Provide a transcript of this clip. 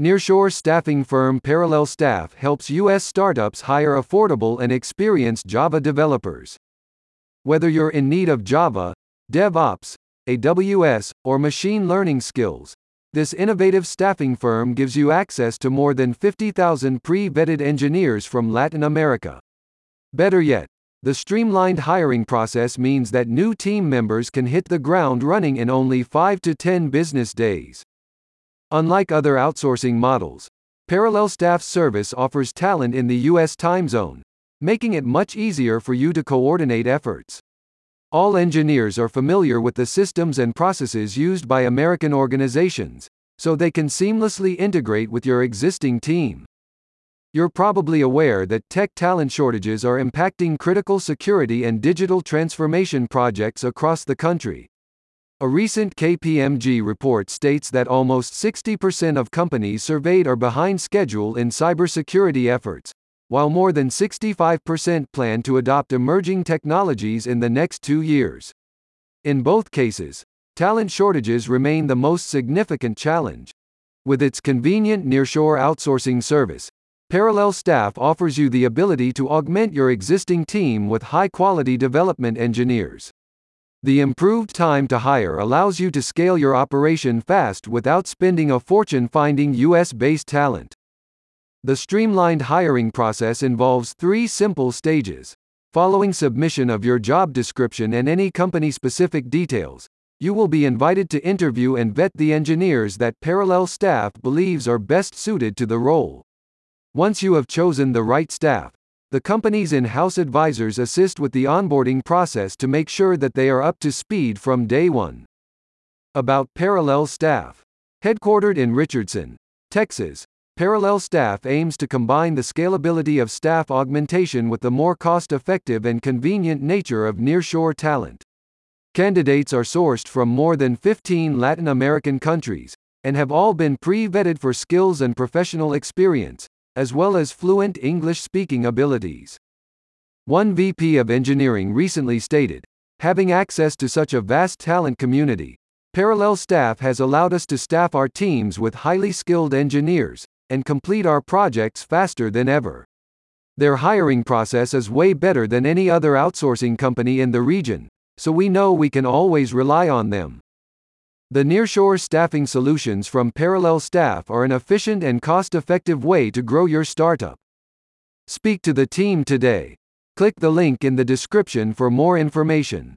Nearshore staffing firm Parallel Staff helps U.S. startups hire affordable and experienced Java developers. Whether you're in need of Java, DevOps, AWS, or machine learning skills, this innovative staffing firm gives you access to more than 50,000 pre vetted engineers from Latin America. Better yet, the streamlined hiring process means that new team members can hit the ground running in only 5 to 10 business days. Unlike other outsourcing models, Parallel Staff Service offers talent in the U.S. time zone, making it much easier for you to coordinate efforts. All engineers are familiar with the systems and processes used by American organizations, so they can seamlessly integrate with your existing team. You're probably aware that tech talent shortages are impacting critical security and digital transformation projects across the country. A recent KPMG report states that almost 60% of companies surveyed are behind schedule in cybersecurity efforts, while more than 65% plan to adopt emerging technologies in the next two years. In both cases, talent shortages remain the most significant challenge. With its convenient nearshore outsourcing service, Parallel Staff offers you the ability to augment your existing team with high quality development engineers. The improved time to hire allows you to scale your operation fast without spending a fortune finding US based talent. The streamlined hiring process involves three simple stages. Following submission of your job description and any company specific details, you will be invited to interview and vet the engineers that Parallel Staff believes are best suited to the role. Once you have chosen the right staff, the company's in house advisors assist with the onboarding process to make sure that they are up to speed from day one. About Parallel Staff. Headquartered in Richardson, Texas, Parallel Staff aims to combine the scalability of staff augmentation with the more cost effective and convenient nature of nearshore talent. Candidates are sourced from more than 15 Latin American countries, and have all been pre vetted for skills and professional experience, as well as fluent English speaking abilities. One VP of engineering recently stated Having access to such a vast talent community, Parallel Staff has allowed us to staff our teams with highly skilled engineers, and complete our projects faster than ever. Their hiring process is way better than any other outsourcing company in the region, so we know we can always rely on them. The nearshore staffing solutions from Parallel Staff are an efficient and cost effective way to grow your startup. Speak to the team today. Click the link in the description for more information.